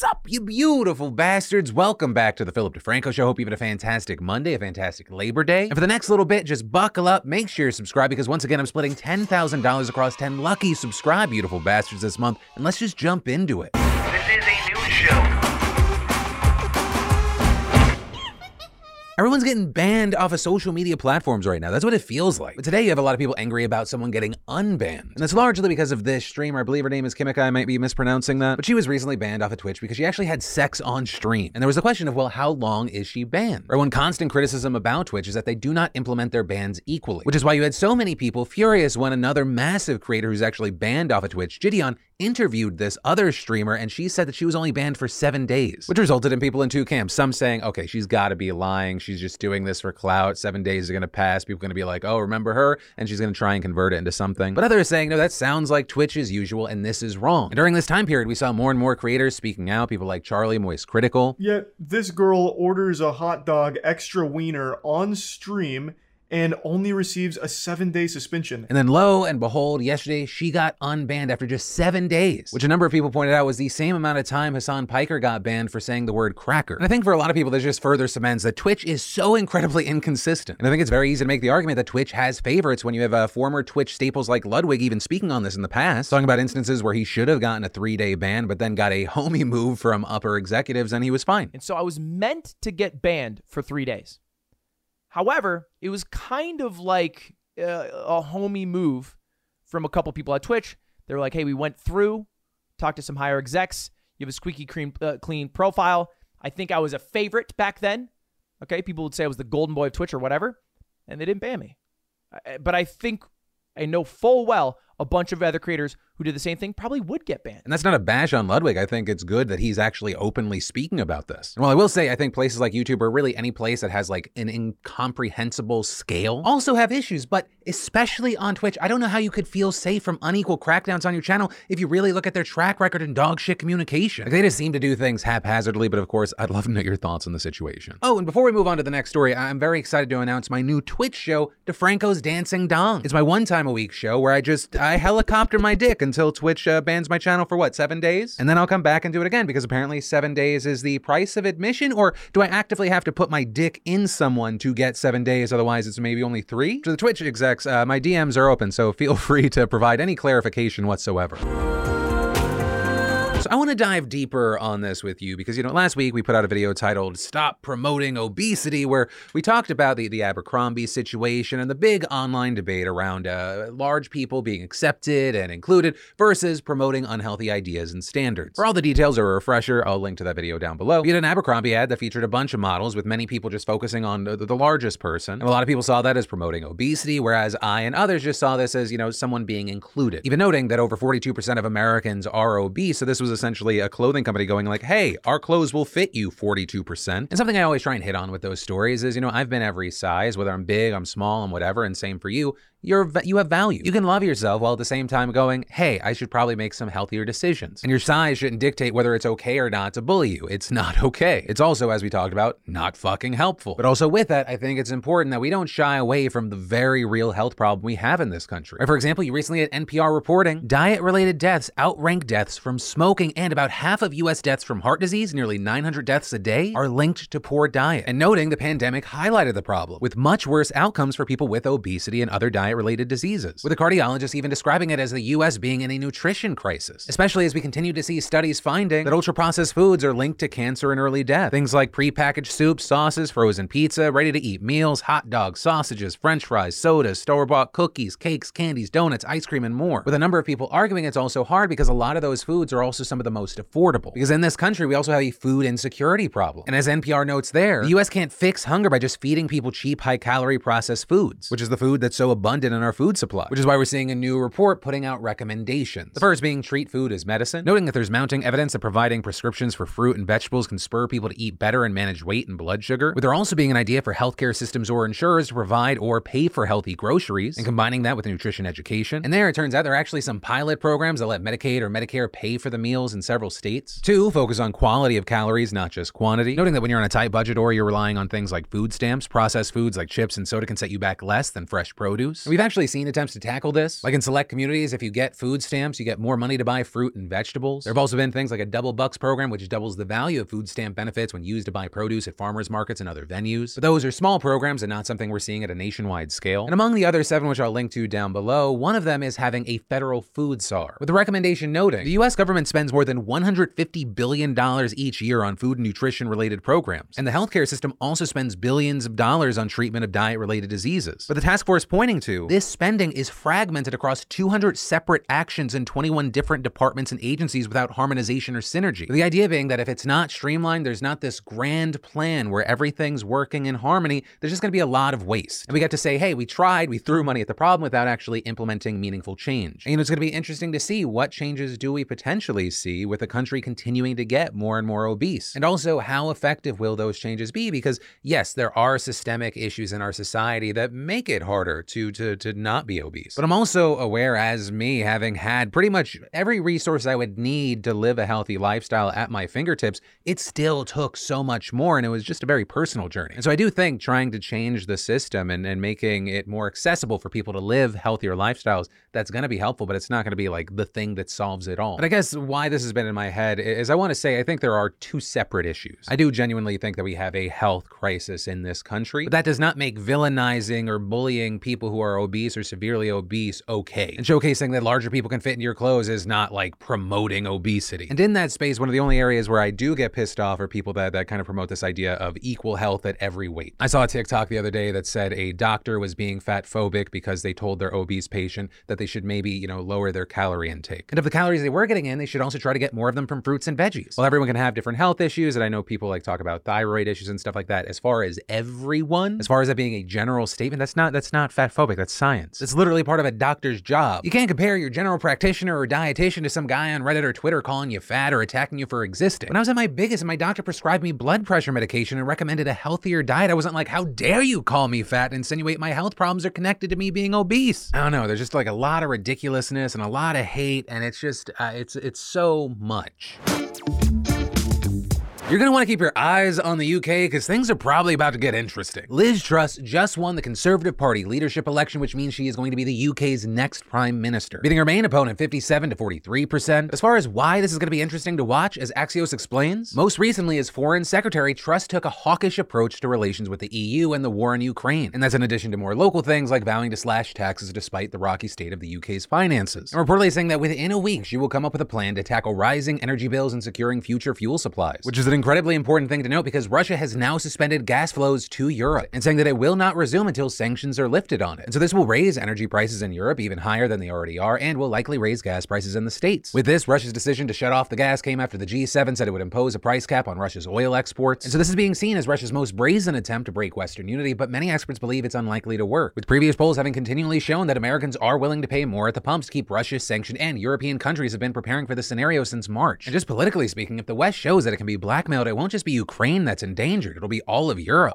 Sup, you beautiful bastards. Welcome back to the Philip DeFranco Show. Hope you've had a fantastic Monday, a fantastic Labor Day. And for the next little bit, just buckle up, make sure you subscribe because once again, I'm splitting $10,000 across 10 lucky subscribe beautiful bastards this month. And let's just jump into it. This is a Everyone's getting banned off of social media platforms right now. That's what it feels like. But today you have a lot of people angry about someone getting unbanned. And that's largely because of this streamer. I believe her name is Kimika. I might be mispronouncing that. But she was recently banned off of Twitch because she actually had sex on stream. And there was a question of, well, how long is she banned? Or one constant criticism about Twitch is that they do not implement their bans equally. Which is why you had so many people furious when another massive creator who's actually banned off of Twitch, Jidion, interviewed this other streamer and she said that she was only banned for seven days, which resulted in people in two camps. Some saying, okay, she's got to be lying. She's just doing this for clout. Seven days are going to pass. People are going to be like, oh, remember her? And she's going to try and convert it into something. But others saying, no, that sounds like Twitch as usual and this is wrong. And during this time period, we saw more and more creators speaking out. People like Charlie Moist Critical. Yet this girl orders a hot dog extra wiener on stream and only receives a seven day suspension. And then lo and behold, yesterday she got unbanned after just seven days, which a number of people pointed out was the same amount of time Hassan Piker got banned for saying the word cracker. And I think for a lot of people, this just further cements that Twitch is so incredibly inconsistent. And I think it's very easy to make the argument that Twitch has favorites when you have uh, former Twitch staples like Ludwig even speaking on this in the past, talking about instances where he should have gotten a three day ban, but then got a homie move from upper executives and he was fine. And so I was meant to get banned for three days. However, it was kind of like uh, a homey move from a couple people at Twitch. They were like, hey, we went through, talked to some higher execs. You have a squeaky clean, uh, clean profile. I think I was a favorite back then. Okay, people would say I was the golden boy of Twitch or whatever, and they didn't ban me. But I think I know full well a bunch of other creators who did the same thing probably would get banned. And that's not a bash on Ludwig. I think it's good that he's actually openly speaking about this. And while I will say, I think places like YouTube or really any place that has like an incomprehensible scale also have issues, but especially on Twitch, I don't know how you could feel safe from unequal crackdowns on your channel if you really look at their track record and dog shit communication. Like they just seem to do things haphazardly, but of course, I'd love to know your thoughts on the situation. Oh, and before we move on to the next story, I'm very excited to announce my new Twitch show, DeFranco's Dancing Dong. It's my one time a week show where I just, I helicopter my dick until Twitch uh, bans my channel for what, seven days? And then I'll come back and do it again because apparently seven days is the price of admission, or do I actively have to put my dick in someone to get seven days? Otherwise, it's maybe only three? To the Twitch execs, uh, my DMs are open, so feel free to provide any clarification whatsoever. I want to dive deeper on this with you because you know last week we put out a video titled "Stop Promoting Obesity," where we talked about the the Abercrombie situation and the big online debate around uh, large people being accepted and included versus promoting unhealthy ideas and standards. For all the details or a refresher, I'll link to that video down below. We had an Abercrombie ad that featured a bunch of models with many people just focusing on the, the largest person, and a lot of people saw that as promoting obesity, whereas I and others just saw this as you know someone being included. Even noting that over 42% of Americans are obese, so this was essentially a clothing company going like, hey, our clothes will fit you 42%. And something I always try and hit on with those stories is, you know, I've been every size, whether I'm big, I'm small, I'm whatever, and same for you. You're you have value. You can love yourself while at the same time going, hey, I should probably make some healthier decisions. And your size shouldn't dictate whether it's okay or not to bully you. It's not okay. It's also, as we talked about, not fucking helpful. But also with that, I think it's important that we don't shy away from the very real health problem we have in this country. For example, you recently had NPR reporting diet-related deaths outrank deaths from smoking, and about half of U.S. deaths from heart disease, nearly 900 deaths a day, are linked to poor diet. And noting the pandemic highlighted the problem, with much worse outcomes for people with obesity and other diet related diseases, with a cardiologist even describing it as the US being in a nutrition crisis, especially as we continue to see studies finding that ultra processed foods are linked to cancer and early death. Things like prepackaged soups, sauces, frozen pizza, ready to eat meals, hot dogs, sausages, french fries, sodas, store bought cookies, cakes, candies, donuts, ice cream, and more. With a number of people arguing it's also hard because a lot of those foods are also some of the most affordable. Because in this country, we also have a food insecurity problem. And as NPR notes there, the US can't fix hunger by just feeding people cheap, high calorie processed foods, which is the food that's so abundant in our food supply, which is why we're seeing a new report putting out recommendations. The first being treat food as medicine, noting that there's mounting evidence that providing prescriptions for fruit and vegetables can spur people to eat better and manage weight and blood sugar, with there also being an idea for healthcare systems or insurers to provide or pay for healthy groceries, and combining that with nutrition education. And there, it turns out there are actually some pilot programs that let Medicaid or Medicare pay for the meals in several states. Two, focus on quality of calories, not just quantity, noting that when you're on a tight budget or you're relying on things like food stamps, processed foods like chips and soda can set you back less than fresh produce. We've actually seen attempts to tackle this. Like in select communities, if you get food stamps, you get more money to buy fruit and vegetables. There have also been things like a double bucks program, which doubles the value of food stamp benefits when used to buy produce at farmers markets and other venues. But those are small programs and not something we're seeing at a nationwide scale. And among the other seven, which I'll link to down below, one of them is having a federal food czar, with the recommendation noting the US government spends more than $150 billion each year on food and nutrition related programs. And the healthcare system also spends billions of dollars on treatment of diet related diseases. But the task force pointing to this spending is fragmented across 200 separate actions in 21 different departments and agencies without harmonization or synergy. The idea being that if it's not streamlined, there's not this grand plan where everything's working in harmony, there's just going to be a lot of waste. And we get to say, hey, we tried, we threw money at the problem without actually implementing meaningful change. And you know, it's going to be interesting to see what changes do we potentially see with the country continuing to get more and more obese. And also, how effective will those changes be? Because yes, there are systemic issues in our society that make it harder to to to not be obese. But I'm also aware as me having had pretty much every resource I would need to live a healthy lifestyle at my fingertips, it still took so much more and it was just a very personal journey. And so I do think trying to change the system and, and making it more accessible for people to live healthier lifestyles, that's going to be helpful, but it's not going to be like the thing that solves it all. But I guess why this has been in my head is I want to say I think there are two separate issues. I do genuinely think that we have a health crisis in this country, but that does not make villainizing or bullying people who are obese or severely obese okay. And showcasing that larger people can fit into your clothes is not like promoting obesity. And in that space, one of the only areas where I do get pissed off are people that, that kind of promote this idea of equal health at every weight. I saw a TikTok the other day that said a doctor was being fat phobic because they told their obese patient that they should maybe, you know, lower their calorie intake. And of the calories they were getting in, they should also try to get more of them from fruits and veggies. Well, everyone can have different health issues, and I know people like talk about thyroid issues and stuff like that. As far as everyone, as far as that being a general statement, that's not that's not fat phobic. That's science. It's literally part of a doctor's job. You can't compare your general practitioner or dietitian to some guy on Reddit or Twitter calling you fat or attacking you for existing. When I was at my biggest and my doctor prescribed me blood pressure medication and recommended a healthier diet, I wasn't like, how dare you call me fat and insinuate my health problems are connected to me being obese? I don't know. There's just like a lot of ridiculousness and a lot of hate, and it's just uh, it's it's so much. You're going to want to keep your eyes on the UK because things are probably about to get interesting. Liz Truss just won the Conservative Party leadership election, which means she is going to be the UK's next Prime Minister, beating her main opponent 57 to 43%. As far as why this is going to be interesting to watch, as Axios explains, most recently as Foreign Secretary, Truss took a hawkish approach to relations with the EU and the war in Ukraine. And that's in addition to more local things like vowing to slash taxes despite the rocky state of the UK's finances. And reportedly saying that within a week, she will come up with a plan to tackle rising energy bills and securing future fuel supplies, which is an incredibly important thing to note because Russia has now suspended gas flows to Europe and saying that it will not resume until sanctions are lifted on it. And so this will raise energy prices in Europe even higher than they already are and will likely raise gas prices in the States. With this, Russia's decision to shut off the gas came after the G7 said it would impose a price cap on Russia's oil exports. And so this is being seen as Russia's most brazen attempt to break Western unity, but many experts believe it's unlikely to work, with previous polls having continually shown that Americans are willing to pay more at the pumps to keep Russia sanctioned, and European countries have been preparing for this scenario since March. And just politically speaking, if the West shows that it can be blackmailed, it won't just be Ukraine that's endangered, it'll be all of Europe.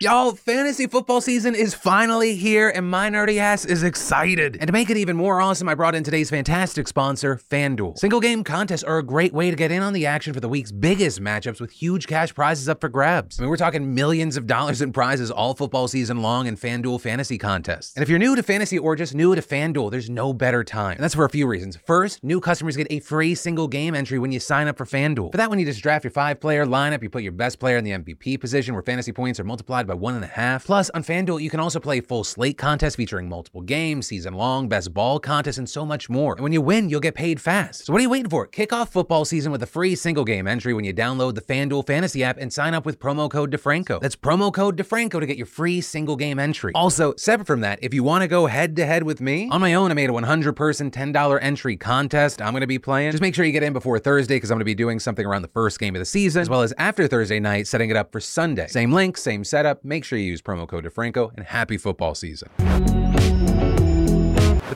Y'all, fantasy football season is finally here, and my nerdy ass is excited. And to make it even more awesome, I brought in today's fantastic sponsor, FanDuel. Single game contests are a great way to get in on the action for the week's biggest matchups with huge cash prizes up for grabs. I mean, we're talking millions of dollars in prizes all football season long in FanDuel fantasy contests. And if you're new to fantasy or just new to FanDuel, there's no better time. And that's for a few reasons. First, new customers get a free single game entry when you sign up for FanDuel. For that one, you just draft your five player lineup, you put your best player in the MVP position where fantasy points are multiplied by one and a half. Plus, on FanDuel, you can also play full slate contests featuring multiple games, season long, best ball contests, and so much more. And when you win, you'll get paid fast. So what are you waiting for? Kick off football season with a free single game entry when you download the FanDuel Fantasy app and sign up with promo code DeFranco. That's promo code DeFranco to get your free single game entry. Also, separate from that, if you want to go head to head with me, on my own, I made a 100 person $10 entry contest I'm going to be playing. Just make sure you get in before Thursday because I'm going to be doing something around the first game of the season, as well as after Thursday night, setting it up for Sunday. Same link, same setup. Make sure you use promo code DeFranco and happy football season.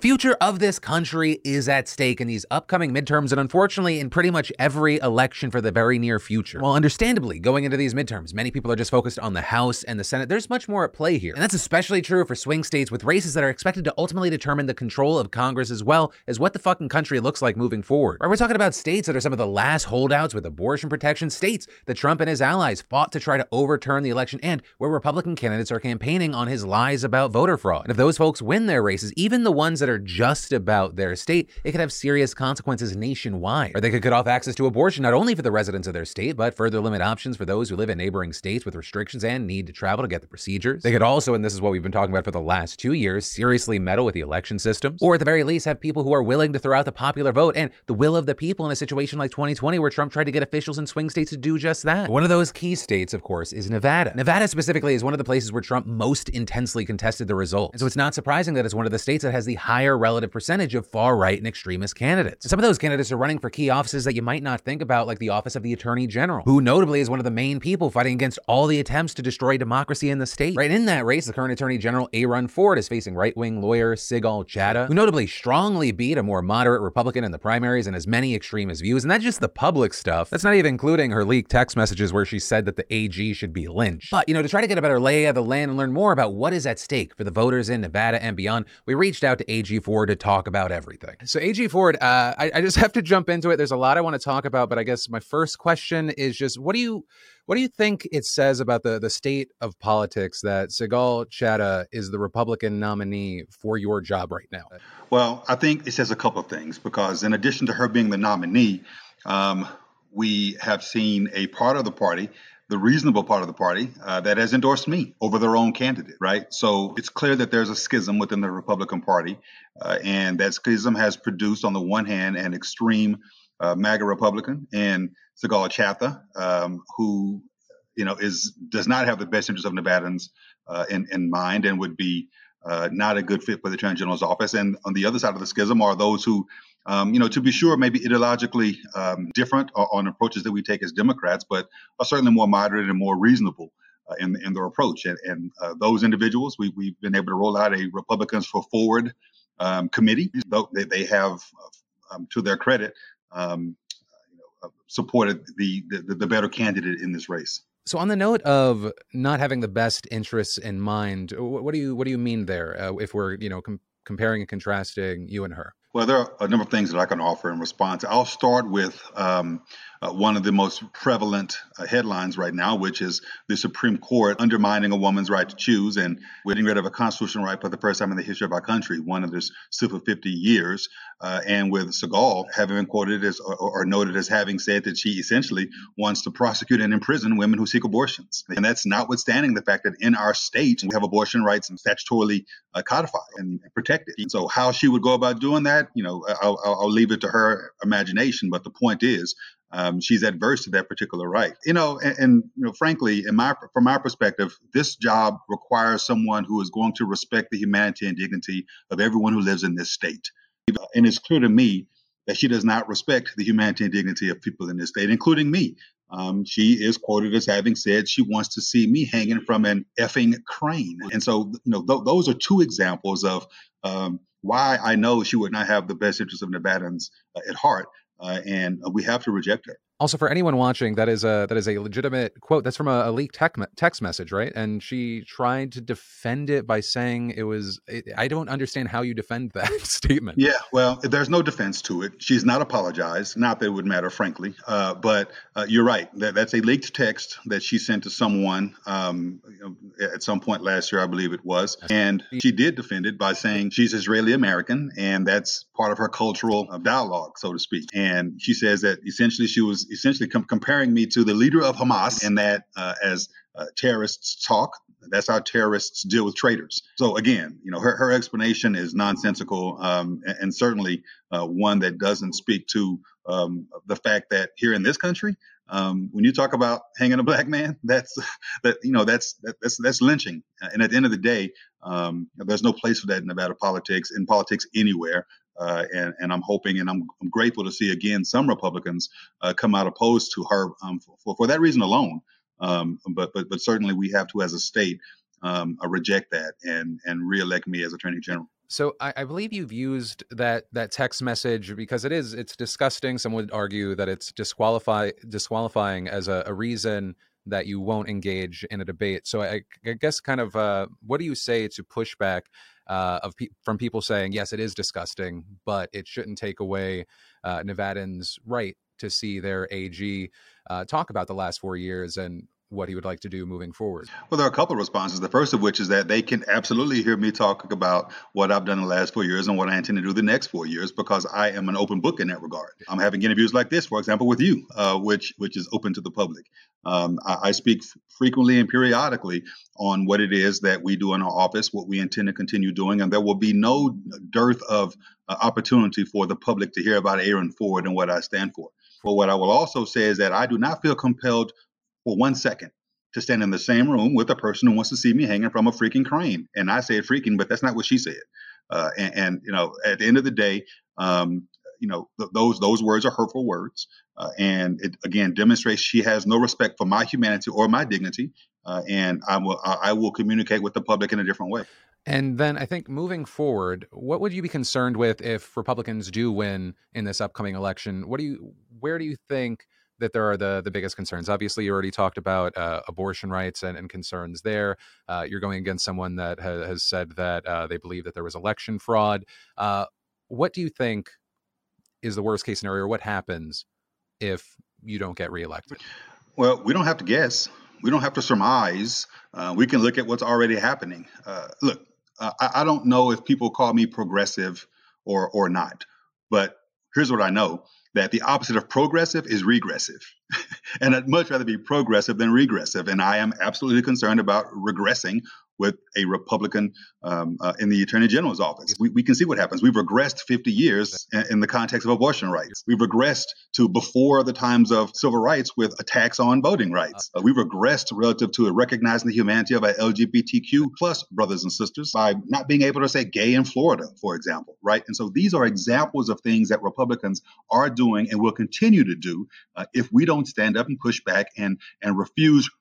Future of this country is at stake in these upcoming midterms and unfortunately in pretty much every election for the very near future. Well, understandably, going into these midterms, many people are just focused on the House and the Senate. There's much more at play here. And that's especially true for swing states with races that are expected to ultimately determine the control of Congress as well as what the fucking country looks like moving forward. Right, we're talking about states that are some of the last holdouts with abortion protection, states that Trump and his allies fought to try to overturn the election, and where Republican candidates are campaigning on his lies about voter fraud. And if those folks win their races, even the ones that are just about their state, it could have serious consequences nationwide. Or they could cut off access to abortion not only for the residents of their state, but further limit options for those who live in neighboring states with restrictions and need to travel to get the procedures. They could also, and this is what we've been talking about for the last two years, seriously meddle with the election systems. Or at the very least, have people who are willing to throw out the popular vote and the will of the people in a situation like 2020 where Trump tried to get officials in swing states to do just that. One of those key states, of course, is Nevada. Nevada specifically is one of the places where Trump most intensely contested the result. And so it's not surprising that it's one of the states that has the higher relative percentage of far right and extremist candidates. Some of those candidates are running for key offices that you might not think about, like the office of the Attorney General, who notably is one of the main people fighting against all the attempts to destroy democracy in the state. Right in that race, the current Attorney General Aaron Ford is facing right wing lawyer Sigal Chattah, who notably strongly beat a more moderate Republican in the primaries and has many extremist views. And that's just the public stuff. That's not even including her leaked text messages where she said that the AG should be lynched. But, you know, to try to get a better lay of the land and learn more about what is at stake for the voters in Nevada and beyond, we reached out to AG Ford to talk about everything. So, AG Ford, uh, I, I just have to jump into it. There's a lot I want to talk about, but I guess my first question is just what do you what do you think it says about the the state of politics that Sigal Chattah is the Republican nominee for your job right now? Well, I think it says a couple of things because in addition to her being the nominee, um, we have seen a part of the party the reasonable part of the party uh, that has endorsed me over their own candidate, right? So it's clear that there's a schism within the Republican Party, uh, and that schism has produced, on the one hand, an extreme uh, MAGA Republican and Sigal Chattah, um, who you know is does not have the best interests of Nevadans uh, in in mind and would be uh, not a good fit for the Attorney General's office. And on the other side of the schism are those who um, you know, to be sure, maybe ideologically um, different on approaches that we take as Democrats, but are certainly more moderate and more reasonable uh, in, in their approach. And, and uh, those individuals, we, we've been able to roll out a Republicans for Ford um, committee. They, they have, uh, um, to their credit, um, you know, uh, supported the, the, the better candidate in this race. So, on the note of not having the best interests in mind, what do you what do you mean there? Uh, if we're you know com- comparing and contrasting you and her. Well, there are a number of things that I can offer in response. I'll start with um, uh, one of the most prevalent uh, headlines right now, which is the Supreme Court undermining a woman's right to choose and getting rid of a constitutional right for the first time in the history of our country, one of this super 50 years. Uh, and with Sigal having been quoted as or, or, noted as having said that she essentially wants to prosecute and imprison women who seek abortions. And that's notwithstanding the fact that in our state, we have abortion rights and statutorily uh, codified and protected. And so, how she would go about doing that, you know, I'll, I'll leave it to her imagination. But the point is, um, she's adverse to that particular right. You know, and, and, you know, frankly, in my from my perspective, this job requires someone who is going to respect the humanity and dignity of everyone who lives in this state. And it's clear to me that she does not respect the humanity and dignity of people in this state, including me. Um, she is quoted as having said she wants to see me hanging from an effing crane. And so, you know, th- those are two examples of um, why I know she would not have the best interests of Nevadans uh, at heart uh, and we have to reject it. Also, for anyone watching, that is a that is a legitimate quote. That's from a, a leaked tech, text message, right? And she tried to defend it by saying it was. It, I don't understand how you defend that statement. Yeah, well, there's no defense to it. She's not apologized. Not that it would matter, frankly. Uh, but uh, you're right. That, that's a leaked text that she sent to someone um, at some point last year, I believe it was, and she did defend it by saying she's Israeli American, and that's part of her cultural uh, dialogue, so to speak. And she says that essentially she was essentially com- comparing me to the leader of Hamas, and that uh, as uh, terrorists talk, that's how terrorists deal with traitors. So again, you know, her, her explanation is nonsensical um, and, and, certainly uh, one that doesn't speak to um, the fact that here in this country, um, when you talk about hanging a black man, that's that you know that's that, that's that's lynching. And at the end of the day, um, there's no place for that in Nevada politics, in politics anywhere. Uh, and, and, I'm hoping and I'm, I'm, grateful to see again some Republicans uh, come out opposed to her um, for, for, that reason alone. Um, but, but but certainly we have to, as a state, um, uh, reject that and and reelect me as Attorney General. So I, I, believe you've used that that text message because it is it's disgusting. Some would argue that it's disqualify disqualifying as a, a reason that you won't engage in a debate. So I, I guess kind of uh, what do you say to pushback uh, of pe- from people saying yes, it is disgusting, but it shouldn't take away uh, Nevadans' right to see their AG uh, talk about the last four years and what he would like to do moving forward? Well, there are a couple of responses. The first of which is that they can absolutely hear me talk about what I've done in the last four years and what I intend to do the next four years because I am an open book in that regard. I'm having interviews like this, for example, with you, uh, which which is open to the public. Um, I, I, speak frequently and periodically on what it is that we do in our office, what we intend to continue doing, and there will be no dearth of uh, opportunity for the public to hear about Aaron Ford and what I stand for. But what I will also say is that I do not feel compelled for one second to stand in the same room with a person who wants to see me hanging from a freaking crane. And I said freaking, but that's not what she said. Uh, and, and, you know, at the end of the day, um, you know, th- those those words are hurtful words, uh, and it again demonstrates she has no respect for my humanity or my dignity. Uh, and I will I will communicate with the public in a different way. And then I think moving forward, what would you be concerned with if Republicans do win in this upcoming election? What do you where do you think that there are the the biggest concerns. Obviously, you already talked about uh, abortion rights and, and concerns there. Uh, you're going against someone that ha- has said that uh, they believe that there was election fraud. Uh, what do you think is the worst case scenario? What happens if you don't get reelected? Well, we don't have to guess. We don't have to surmise. Uh, we can look at what's already happening. Uh, look, I, I don't know if people call me progressive or or not, but here's what I know that the opposite of progressive is regressive. and I'd much rather be progressive than regressive. And I am absolutely concerned about regressing with a Republican um, uh, in the Attorney General's office. We, we, can see what happens. We've regressed 50 years in, in, the context of abortion rights. We've regressed to before the times of civil rights with attacks on voting rights. Uh, we've regressed relative to recognizing the humanity of our LGBTQ plus brothers and sisters by not being able to say gay in Florida, for example, right? And so these are examples of things that Republicans are doing and will continue to do uh, if we don't stand up and push back and and refuse uh,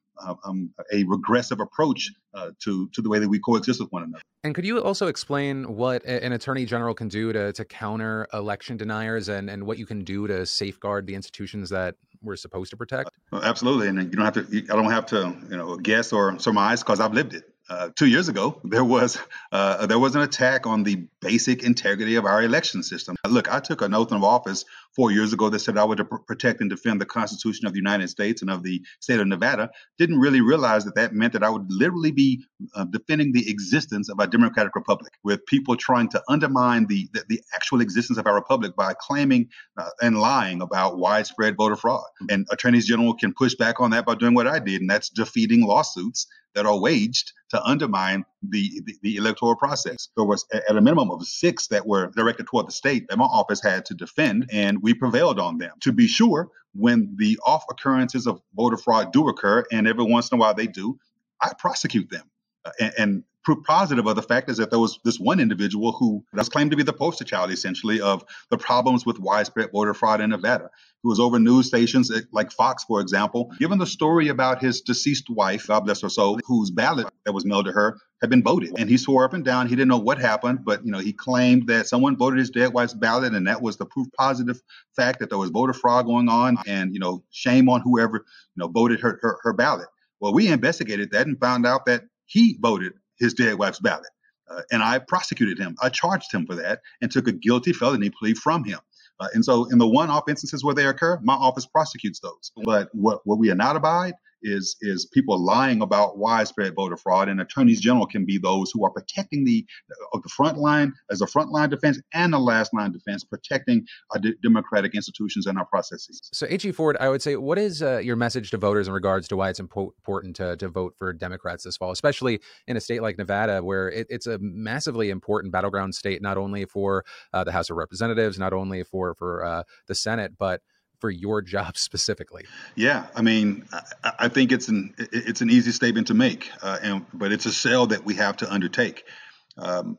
um, a regressive approach uh, to to the way that we coexist with one another. And could you also explain what an attorney general can do to to counter election deniers and and what you can do to safeguard the institutions that we're supposed to protect? Uh, absolutely, and you don't have to. I don't have to, you know, guess or surmise because I've lived it uh, two years ago, there was uh, there was an attack on the basic integrity of our election system. Look, I took an oath of office four years ago that said I would pr- protect and defend the Constitution of the United States and of the state of Nevada. Didn't really realize that that meant that I would literally be uh, defending the existence of our democratic republic, with people trying to undermine the the, the actual existence of our republic by claiming uh, and lying about widespread voter fraud. And attorneys general can push back on that by doing what I did, and that's defeating lawsuits that are waged to undermine the, the, the, electoral process. There was at a minimum of six that were directed toward the state that my office had to defend, and we prevailed on them. To be sure, when the off occurrences of voter fraud do occur, and every once in a while they do, I prosecute them. Uh, and, and proof positive of the fact is that there was this one individual who was claimed to be the poster child, essentially, of the problems with widespread voter fraud in Nevada, who was over news stations eh, like Fox, for example, given the story about his deceased wife, God bless her soul, whose ballot that was mailed to her had been voted. And he swore up and down he didn't know what happened, but you know he claimed that someone voted his dead wife's ballot, and that was the proof positive fact that there was voter fraud going on. And you know, shame on whoever you know voted her her, her ballot. Well, we investigated that and found out that he voted his dead wife's ballot. Uh, and I prosecuted him. I charged him for that and took a guilty felony plea from him. Uh, and so, in the one-off instances where they occur, my office prosecutes those. But what, what we are not abide is is people lying about widespread voter fraud, and attorneys general can be those who are protecting the of the front line as a front line defense and the last line defense, protecting our d- democratic institutions and our processes. So, AG Ford, I would say, what is uh, your message to voters in regards to why it's impo- important to, to vote for Democrats this fall, especially in a state like Nevada, where it, it's a massively important battleground state, not only for uh, the House of Representatives, not only for for uh, the Senate, but for your job specifically? Yeah, I mean, I, I think it's an it's an easy statement to make, uh, and but it's a sell that we have to undertake. Um,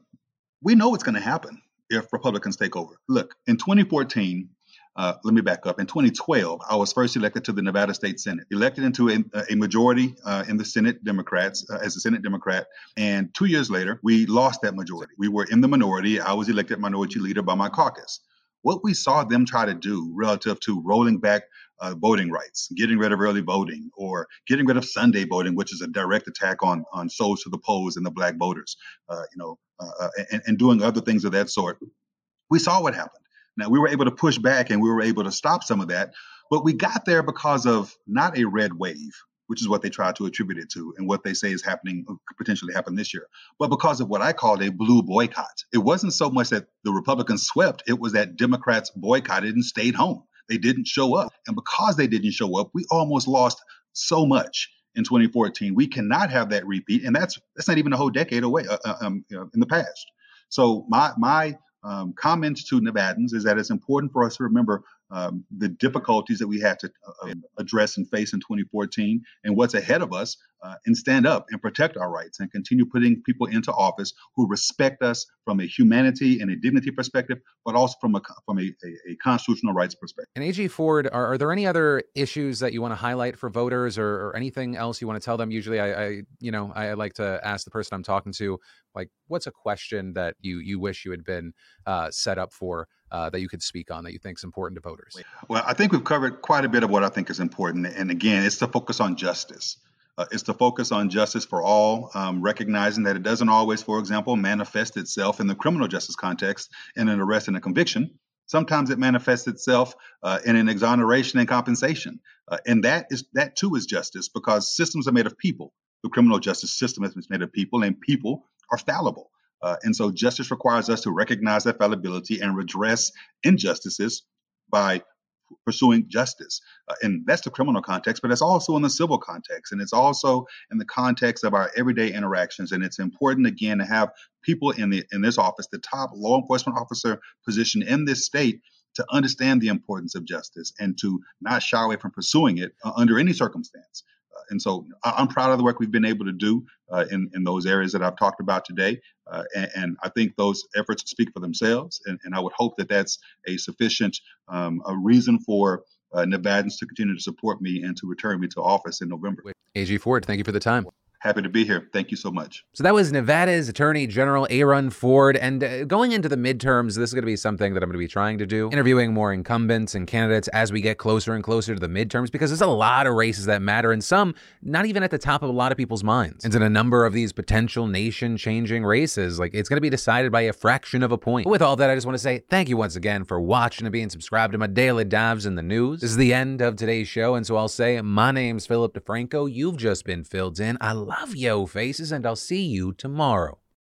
we know what's going to happen if Republicans take over. Look, in 2014, uh, let me back up. In 2012, I was first elected to the Nevada State Senate, elected into a, a majority uh, in the Senate Democrats uh, as a Senate Democrat. And two years later, we lost that majority. We were in the minority. I was elected minority leader by my caucus. What we saw them try to do relative to rolling back uh, voting rights, getting rid of early voting, or getting rid of Sunday voting, which is a direct attack on on souls to the polls and the black voters, uh, you know, uh, uh, and, and doing other things of that sort. We saw what happened. Now, we were able to push back and we were able to stop some of that, but we got there because of not a red wave, which is what they try to attribute it to and what they say is happening, uh, could potentially happen this year, but because of what I called a blue boycott. It wasn't so much that the Republicans swept, it was that Democrats boycotted and stayed home. They didn't show up. And because they didn't show up, we almost lost so much in 2014. We cannot have that repeat, and that's that's not even a whole decade away uh, uh um, you know, in the past. So my my um, comments to Nevadans is that it's important for us to remember um, the difficulties that we had to uh, address and face in 2014 and what's ahead of us uh, and stand up and protect our rights and continue putting people into office who respect us from a humanity and a dignity perspective, but also from a from a, a, a constitutional rights perspective. And AG Ford, are, are, there any other issues that you want to highlight for voters, or, or anything else you want to tell them? Usually, I, I, you know I like to ask the person I'm talking to, like, what's a question that you you wish you had been uh, set up for uh, that you could speak on that you think is important to voters? Well, I think we've covered quite a bit of what I think is important, and again, it's to focus on justice. Uh, it's to focus on justice for all, um, recognizing that it doesn't always, for example, manifest itself in the criminal justice context in an arrest and a conviction. Sometimes it manifests itself uh, in an exoneration and compensation, uh, and that is that too is justice because systems are made of people. The criminal justice system is made of people, and people are fallible. Uh, and so justice requires us to recognize that fallibility and redress injustices by pursuing justice. Uh, and that's the criminal context, but it's also in the civil context. And it's also in the context of our everyday interactions. And it's important, again, to have people in, the, in this office, the top law enforcement officer position in this state, to understand the importance of justice and to not shy away from pursuing it uh, under any circumstance. Uh, and so I'm proud of the work we've been able to do uh, in, in those areas that I've talked about today. Uh, and, and, I think those efforts speak for themselves. And, and I would hope that that's a sufficient um, a reason for uh, Nevadans to continue to support me and to return me to office in November. AG Ford, thank you for the time. Happy to be here. Thank you so much. So that was Nevada's Attorney General Aaron Ford. And uh, going into the midterms, this is going to be something that I'm going to be trying to do, interviewing more incumbents and candidates as we get closer and closer to the midterms, because there's a lot of races that matter, and some not even at the top of a lot of people's minds. And in a number of these potential nation changing races, like it's going to be decided by a fraction of a point. But with all that, I just want to say thank you once again for watching and being subscribed to my daily dives in the news. This is the end of today's show, and so I'll say my name's Philip DeFranco. You've just been filled in. I love yo faces, and I'll see you tomorrow.